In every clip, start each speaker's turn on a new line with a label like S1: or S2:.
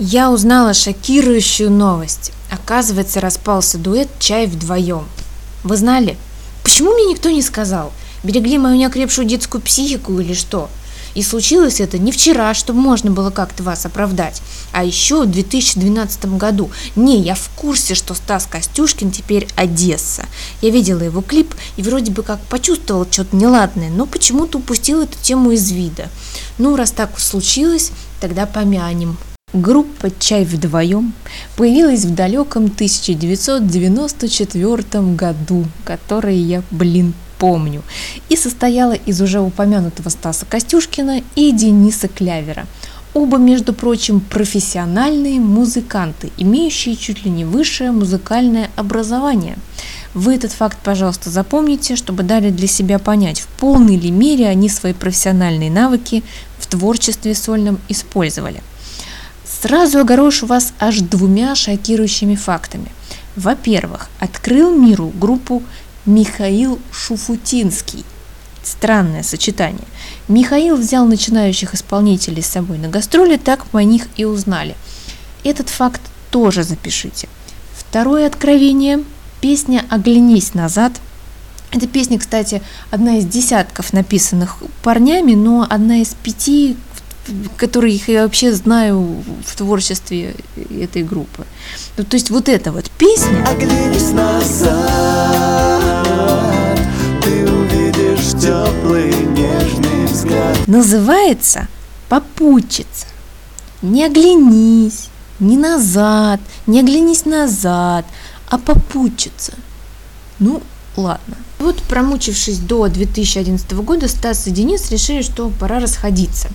S1: Я узнала шокирующую новость. Оказывается, распался дуэт «Чай вдвоем». Вы знали? Почему мне никто не сказал? Берегли мою неокрепшую детскую психику или что? И случилось это не вчера, чтобы можно было как-то вас оправдать, а еще в 2012 году. Не, я в курсе, что Стас Костюшкин теперь Одесса. Я видела его клип и вроде бы как почувствовала что-то неладное, но почему-то упустила эту тему из вида. Ну, раз так случилось, тогда помянем. Группа «Чай вдвоем» появилась в далеком 1994 году, который я, блин, помню, и состояла из уже упомянутого Стаса Костюшкина и Дениса Клявера. Оба, между прочим, профессиональные музыканты, имеющие чуть ли не высшее музыкальное образование. Вы этот факт, пожалуйста, запомните, чтобы дали для себя понять, в полной ли мере они свои профессиональные навыки в творчестве сольном использовали. Сразу огорошу вас аж двумя шокирующими фактами. Во-первых, открыл миру группу Михаил Шуфутинский. Странное сочетание. Михаил взял начинающих исполнителей с собой на гастроли, так мы о них и узнали. Этот факт тоже запишите. Второе откровение – песня «Оглянись назад». Эта песня, кстати, одна из десятков написанных парнями, но одна из пяти, которых я вообще знаю в творчестве этой группы. Ну, то есть вот эта вот песня... Оглянись назад, ты увидишь теплый нежный взгляд. Называется «Попутчица». Не оглянись, не назад, не оглянись назад, а попутчица. Ну, ладно. Вот промучившись до 2011 года, Стас и Денис решили, что пора расходиться.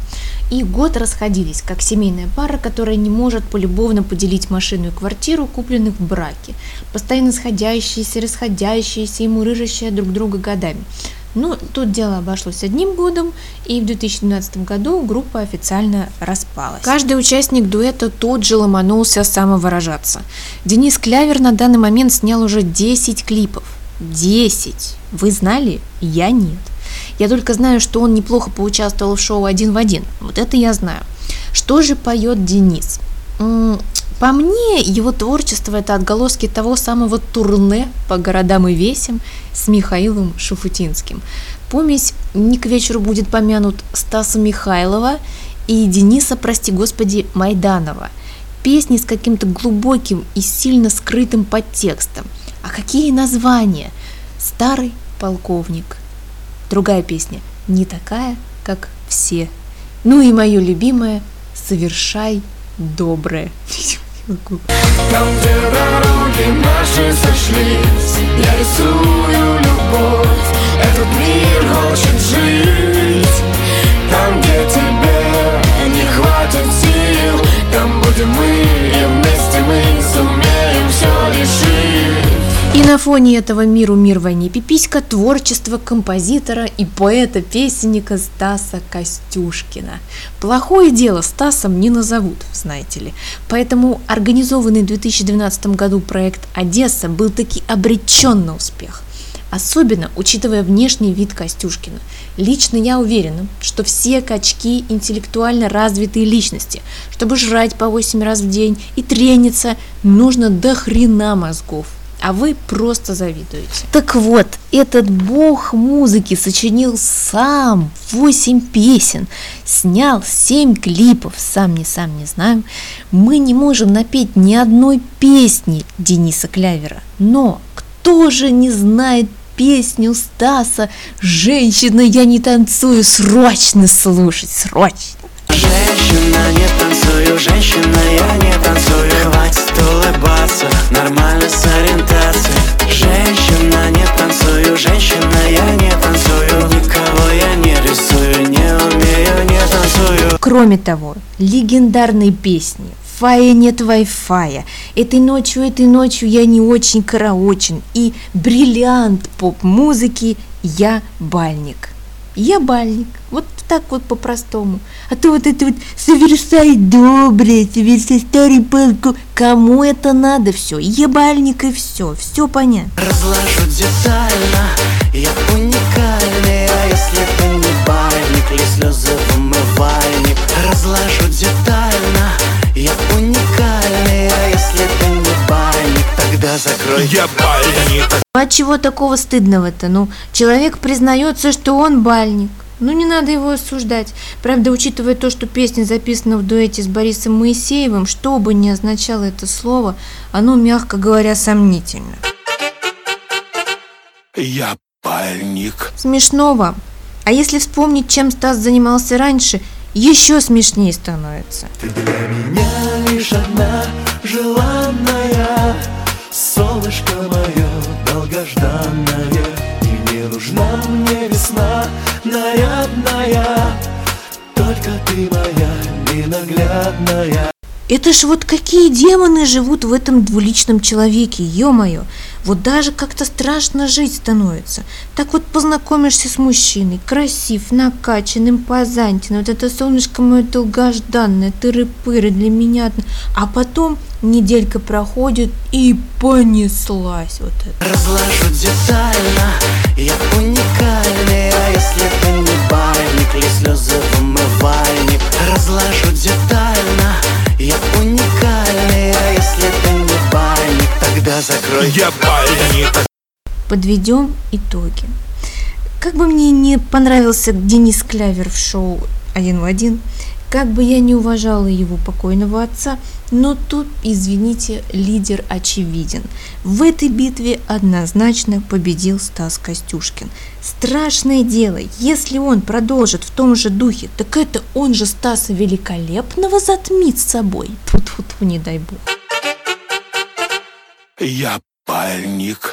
S1: И год расходились, как семейная пара, которая не может полюбовно поделить машину и квартиру, купленных в браке. Постоянно сходящиеся, расходящиеся и мурыжащие друг друга годами. Но тут дело обошлось одним годом, и в 2012 году группа официально распалась. Каждый участник дуэта тут же ломанулся самовыражаться. Денис Клявер на данный момент снял уже 10 клипов. 10. Вы знали? Я нет. Я только знаю, что он неплохо поучаствовал в шоу «Один в один». Вот это я знаю. Что же поет Денис? По мне, его творчество – это отголоски того самого турне по городам и весям с Михаилом Шуфутинским. Помесь не к вечеру будет помянут Стаса Михайлова и Дениса, прости господи, Майданова. Песни с каким-то глубоким и сильно скрытым подтекстом. А какие названия? Старый полковник. Другая песня «Не такая, как все». Ну и мое любимое «Совершай доброе». Там, где дороги наши сошлись, я рисую любовь. Этот мир хочет жить. Фоне этого миру мир войне пиписька творчество композитора и поэта-песенника Стаса Костюшкина. Плохое дело Стасом не назовут, знаете ли. Поэтому организованный в 2012 году проект «Одесса» был таки обречен на успех. Особенно учитывая внешний вид Костюшкина. Лично я уверена, что все качки интеллектуально развитые личности. Чтобы жрать по 8 раз в день и трениться, нужно до хрена мозгов а вы просто завидуете. Так вот, этот бог музыки сочинил сам 8 песен, снял 7 клипов, сам не сам не знаю. Мы не можем напеть ни одной песни Дениса Клявера, но кто же не знает песню Стаса «Женщина, я не танцую» срочно слушать, срочно. Женщина, не танцую, женщина, я не улыбаться, нормально с ориентацией Женщина, не танцую, женщина, я не танцую Никого я не рисую, не умею, не танцую Кроме того, легендарные песни Фая нет Wi-Fi. Этой ночью, этой ночью я не очень караочен. И бриллиант поп-музыки я бальник. Я бальник. Вот так вот по-простому. А то вот это вот совершай доброе, совершай старый палку. Кому это надо все? Ебальник и все, все понятно. Разложу детально, я уникальный, А чего такого стыдного-то? Ну, человек признается, что он бальник ну, не надо его осуждать. Правда, учитывая то, что песня записана в дуэте с Борисом Моисеевым, что бы ни означало это слово, оно, мягко говоря, сомнительно.
S2: Я пальник.
S1: Смешно вам. А если вспомнить, чем Стас занимался раньше, еще смешнее становится.
S2: Ты для меня лишь одна желанная, нарядная, только ты моя ненаглядная.
S1: Это ж вот какие демоны живут в этом двуличном человеке, ё-моё. Вот даже как-то страшно жить становится. Так вот познакомишься с мужчиной, красив, накачан, импозантен, вот это солнышко мое долгожданное, тыры-пыры для меня. А потом неделька проходит и понеслась вот это.
S2: Разложу детально, я уникальный, бальник, ли слезы в умывальник. Разложу детально, я уникальный, а если ты не бальник, тогда закрой Я бальник.
S1: Подведем итоги. Как бы мне не понравился Денис Клявер в шоу «Один в один», как бы я не уважала его покойного отца, но тут, извините, лидер очевиден. В этой битве однозначно победил Стас Костюшкин. Страшное дело, если он продолжит в том же духе, так это он же Стаса Великолепного затмит с собой. Тут-тут, не дай бог.
S2: Я пальник.